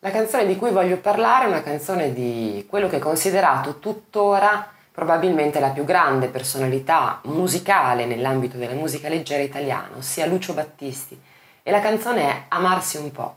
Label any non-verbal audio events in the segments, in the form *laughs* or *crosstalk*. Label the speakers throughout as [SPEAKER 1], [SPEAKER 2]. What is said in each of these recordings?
[SPEAKER 1] La canzone di cui voglio parlare è una canzone di quello che è considerato tuttora probabilmente la più grande personalità musicale nell'ambito della musica leggera italiana, ossia Lucio Battisti, e la canzone è Amarsi un po'.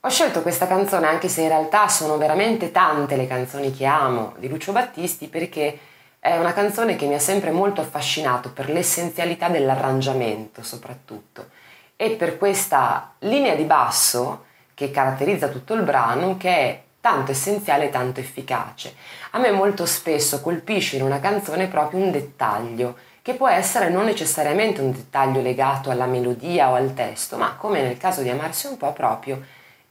[SPEAKER 1] Ho scelto questa canzone anche se in realtà sono veramente tante le canzoni che amo di Lucio Battisti perché è una canzone che mi ha sempre molto affascinato per l'essenzialità dell'arrangiamento soprattutto e per questa linea di basso che caratterizza tutto il brano che è tanto essenziale e tanto efficace. A me molto spesso colpisce in una canzone proprio un dettaglio, che può essere non necessariamente un dettaglio legato alla melodia o al testo, ma come nel caso di Amarsi un po' proprio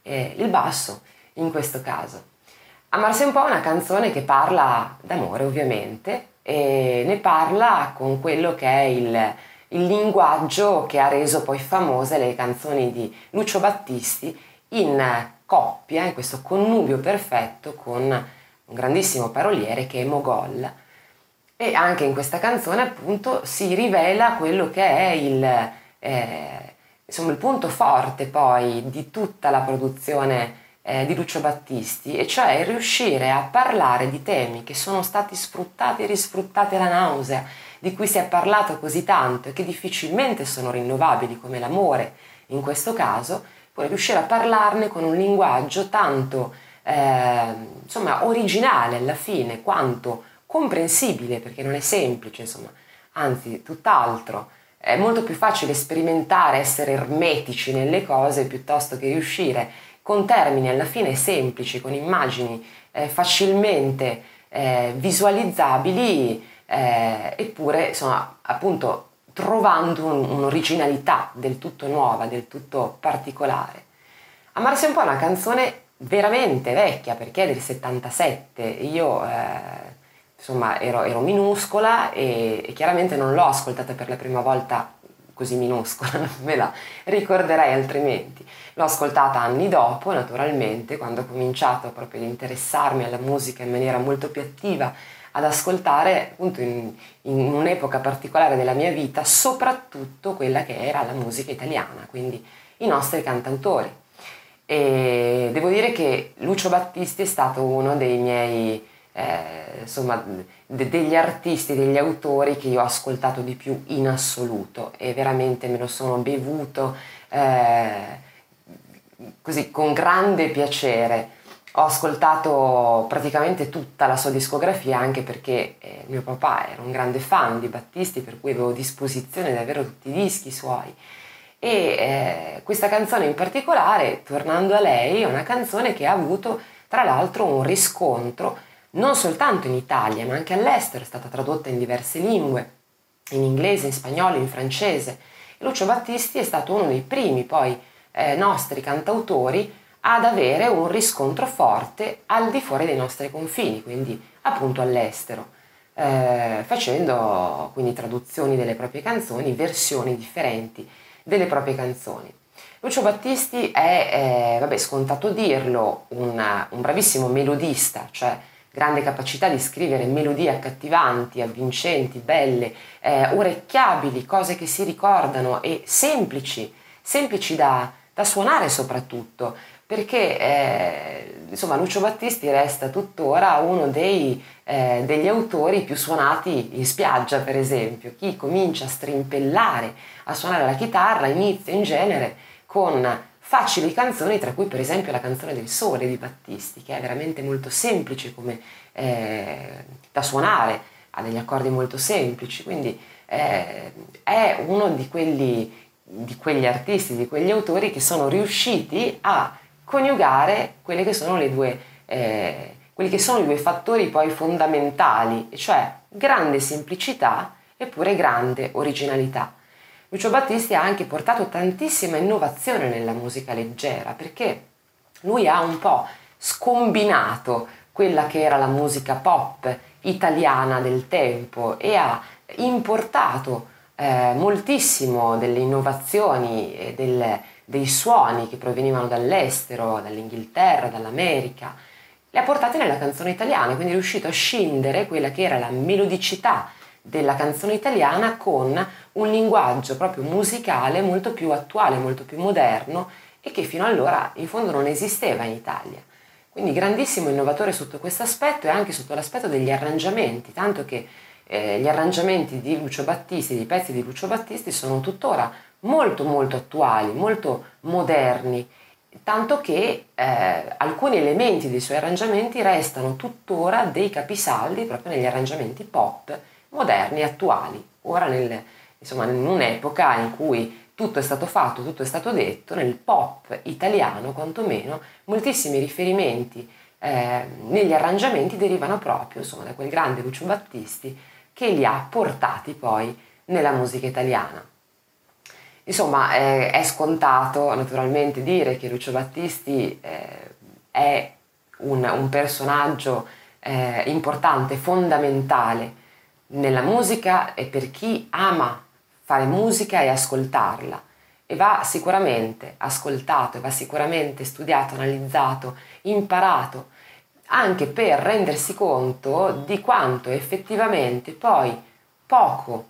[SPEAKER 1] eh, il basso in questo caso. Amarsi un po' è una canzone che parla d'amore ovviamente e ne parla con quello che è il, il linguaggio che ha reso poi famose le canzoni di Lucio Battisti in coppia, in questo connubio perfetto con un grandissimo paroliere che è Mogol. E anche in questa canzone appunto si rivela quello che è il, eh, insomma, il punto forte poi di tutta la produzione eh, di Lucio Battisti, e cioè riuscire a parlare di temi che sono stati sfruttati e risfruttati alla nausea, di cui si è parlato così tanto e che difficilmente sono rinnovabili come l'amore in questo caso, poi riuscire a parlarne con un linguaggio tanto eh, insomma, originale alla fine quanto comprensibile, perché non è semplice, insomma, anzi tutt'altro. È molto più facile sperimentare, essere ermetici nelle cose piuttosto che riuscire con termini alla fine semplici, con immagini eh, facilmente eh, visualizzabili, eh, eppure insomma, appunto trovando un, un'originalità del tutto nuova, del tutto particolare. Amarsi un po' è una canzone veramente vecchia perché è del 77, io eh, insomma ero, ero minuscola e, e, chiaramente non l'ho ascoltata per la prima volta così minuscola, *laughs* me la ricorderei altrimenti. L'ho ascoltata anni dopo, naturalmente, quando ho cominciato proprio ad interessarmi alla musica in maniera molto più attiva ad ascoltare appunto in, in, un'epoca particolare della mia vita soprattutto quella che era la musica italiana, quindi i nostri cantautori. E devo dire che Lucio Battisti è stato uno dei miei, eh, insomma, de- degli artisti, degli autori che io ho ascoltato di più in assoluto e veramente me lo sono bevuto eh, così con grande piacere ho ascoltato praticamente tutta la sua discografia anche perché eh, mio papà era un grande fan di Battisti per cui avevo a disposizione davvero tutti i dischi suoi e eh, questa canzone in particolare, tornando a lei, è una canzone che ha avuto tra l'altro un riscontro non soltanto in Italia ma anche all'estero, è stata tradotta in diverse lingue, in inglese, in spagnolo, in francese. Lucio Battisti è stato uno dei primi poi eh, nostri cantautori ad avere un riscontro forte al di fuori dei nostri confini, quindi appunto all'estero, eh, facendo quindi traduzioni delle proprie canzoni, versioni differenti delle proprie canzoni. Lucio Battisti è, eh, vabbè, scontato dirlo, un, un bravissimo melodista, cioè grande capacità di scrivere melodie accattivanti, avvincenti, belle, eh, orecchiabili, cose che si ricordano e semplici, semplici da, da suonare soprattutto perché eh, insomma, Lucio Battisti resta tuttora uno dei, eh, degli autori più suonati in spiaggia, per esempio. Chi comincia a strimpellare, a suonare la chitarra, inizia in genere con facili canzoni, tra cui per esempio la canzone del sole di Battisti, che è veramente molto semplice come, eh, da suonare, ha degli accordi molto semplici, quindi eh, è uno di, quelli, di quegli artisti, di quegli autori che sono riusciti a coniugare quelle che sono le due, eh, quelli che sono i due fattori poi fondamentali, cioè grande semplicità eppure grande originalità. Lucio Battisti ha anche portato tantissima innovazione nella musica leggera perché lui ha un po' scombinato quella che era la musica pop italiana del tempo e ha importato eh, moltissimo delle innovazioni e del, dei suoni che provenivano dall'estero, dall'Inghilterra, dall'America, le ha portate nella canzone italiana, quindi è riuscito a scindere quella che era la melodicità della canzone italiana con un linguaggio proprio musicale molto più attuale, molto più moderno e che fino allora in fondo non esisteva in Italia. Quindi grandissimo innovatore sotto questo aspetto e anche sotto l'aspetto degli arrangiamenti, tanto che eh, gli arrangiamenti di Lucio Battisti, dei pezzi di Lucio Battisti sono tuttora molto molto attuali, molto moderni, tanto che eh, alcuni elementi dei suoi arrangiamenti restano tuttora dei capisaldi proprio negli arrangiamenti pop moderni e attuali. Ora nel, insomma, in un'epoca in cui tutto è stato fatto, tutto è stato detto, nel pop italiano quantomeno, moltissimi riferimenti eh, negli arrangiamenti derivano proprio insomma, da quel grande Lucio Battisti che li ha portati poi nella musica italiana. Insomma, eh, è scontato naturalmente dire che Lucio Battisti eh, è un, un personaggio eh, importante, fondamentale nella musica e per chi ama fare musica e ascoltarla. E va sicuramente ascoltato va sicuramente studiato, analizzato, imparato anche per rendersi conto di quanto effettivamente poi poco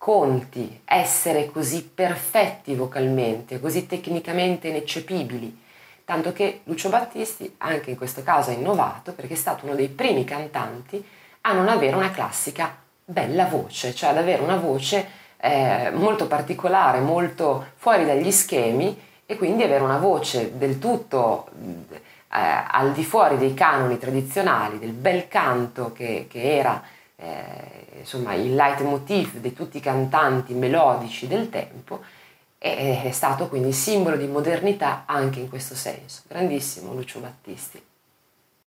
[SPEAKER 1] conti essere così perfetti vocalmente, così tecnicamente ineccepibili, tanto che Lucio Battisti anche in questo caso ha innovato perché è stato uno dei primi cantanti a non avere una classica bella voce, cioè ad avere una voce eh, molto particolare, molto fuori dagli schemi e quindi avere una voce del tutto eh, al di fuori dei canoni tradizionali, del bel canto che, che era eh, insomma, il leitmotiv di tutti i cantanti melodici del tempo e è stato quindi simbolo di modernità anche in questo senso. Grandissimo Lucio Battisti.